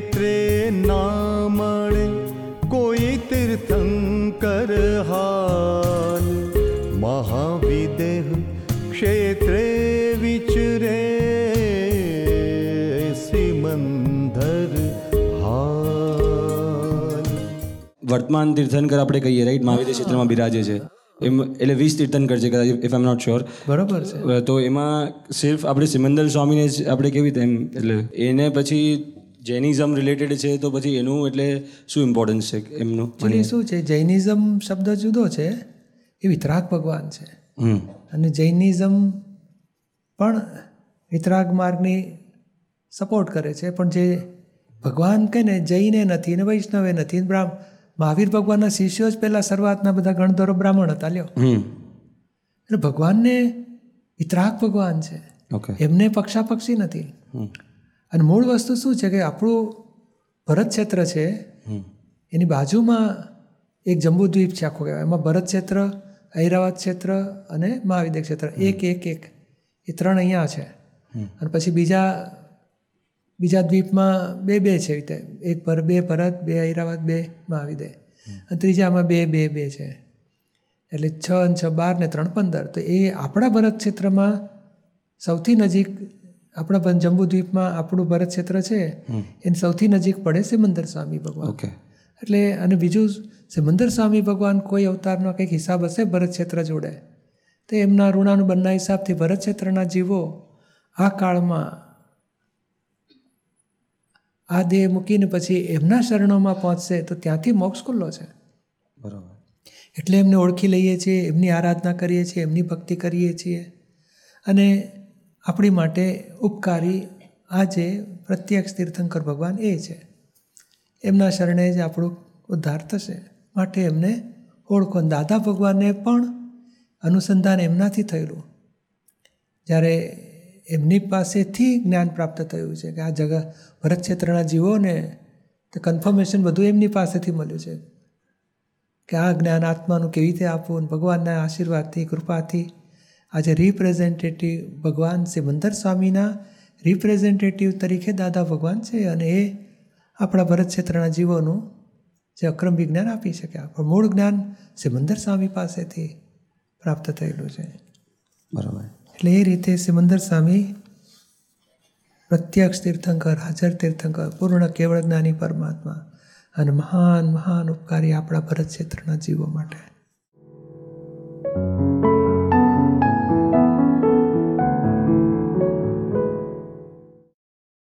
નેત્રે ના મળે કોઈ તીર્થંકર હાલ. મહાવિદેહ ક્ષેત્રે વિચરે સિમંદર હાલ. વર્તમાન તીર્થંકર આપણે કહીએ રાઈટ મહાવિદેહ ક્ષેત્રમાં બિરાજે છે. એમ એટલે વીસ તીર્થંકર છે કદાચ ઇફ આમ નોટ શ્યોર બરાબર છે. તો એમાં સિર્ફ આપણે સિમંદર સ્વામીને જ આપણે કેવી રીતે એમ એટલે એને પછી જૈનિઝમ રિલેટેડ છે તો પછી એનું એટલે શું ઇમ્પોર્ટન્સ છે એમનું? શું છે જૈનિઝમ શબ્દ જુદો છે એ વિતરાગ ભગવાન છે. અને જૈનિઝમ પણ વિતરાગ માર્ગની સપોર્ટ કરે છે પણ જે ભગવાન કહે ને જૈને નથી ને વૈષ્ણવે નથી બ્રાહ્મ મહાવીર ભગવાનના શિષ્યો જ પહેલાં શરૂઆતના બધા ગણધરો બ્રાહ્મણ હતા લ્યો. એટલે ભગવાનને વિતરાગ ભગવાન છે. ઓકે એમને પક્ષાપક્ષી નથી. અને મૂળ વસ્તુ શું છે કે આપણું ભરત ક્ષેત્ર છે એની બાજુમાં એક જંબુદ્વીપ છે આખું કહેવાય. એમાં ભરત ક્ષેત્ર ઐરાવત ક્ષેત્ર અને મહાવિદ્ય ક્ષેત્ર. એક એક એક. એ ત્રણ અહીંયા છે. અને પછી બીજા બીજા દ્વીપમાં બે બે છે રીતે. એક પર બે ભરત બે ઐરાવત બે મહાવિદ્ય અને ત્રીજામાં બે બે બે છે. એટલે છ અને છ બાર ને ત્રણ પંદર. તો એ આપણા ભરત ક્ષેત્રમાં સૌથી નજીક આપણા જંબુ જંબુદ્વીપમાં આપણું ભરત ક્ષેત્ર છે એને સૌથી નજીક પડે સિમંદર સ્વામી ભગવાન. ઓકે. એટલે અને બીજું સિમંદર સ્વામી ભગવાન કોઈ અવતારનો કંઈક હિસાબ હશે ભરત ક્ષેત્ર જોડે? તો એમના ઋણાનું બંના હિસાબથી ભરત ક્ષેત્રના જીવો આ કાળમાં આ દેહ મૂકીને પછી એમના શરણોમાં પહોંચશે તો ત્યાંથી મોક્ષ ખુલ્લો છે. બરાબર. એટલે એમને ઓળખી લઈએ છીએ એમની આરાધના કરીએ છીએ એમની ભક્તિ કરીએ છીએ. અને આપણી માટે ઉપકારી આજે પ્રત્યક્ષ તીર્થંકર ભગવાન એ છે. એમના શરણે જ આપણું ઉદ્ધાર થશે. માટે એમને ઓળખો. દાદા ભગવાનને પણ અનુસંધાન એમનાથી થયેલું. જ્યારે એમની પાસેથી જ્ઞાન પ્રાપ્ત થયું છે કે આ જગા, ભરત ક્ષેત્રના જીવોને તો કન્ફર્મેશન બધું એમની પાસેથી મળ્યું છે. કે આ જ્ઞાન આત્માનું કેવી રીતે આપવું ભગવાનના આશીર્વાદથી, કૃપાથી આજે રિપ્રેઝેન્ટેટિવ ભગવાન સિમંદર સ્વામીના રિપ્રેઝેન્ટેટિવ તરીકે દાદા ભગવાન છે અને એ આપણા ભરત ક્ષેત્રના જીવોનું જે અક્રમ વિજ્ઞાન આપી શક્યા. પણ મૂળ જ્ઞાન સિમંદર સ્વામી પાસેથી પ્રાપ્ત થયેલું છે. બરાબર. એટલે એ રીતે સિમંદર સ્વામી પ્રત્યક્ષ તીર્થંકર હાજર તીર્થંકર પૂર્ણ કેવળ જ્ઞાની પરમાત્મા અને મહાન મહાન ઉપકારી આપણા ભરત ક્ષેત્રના જીવો માટે.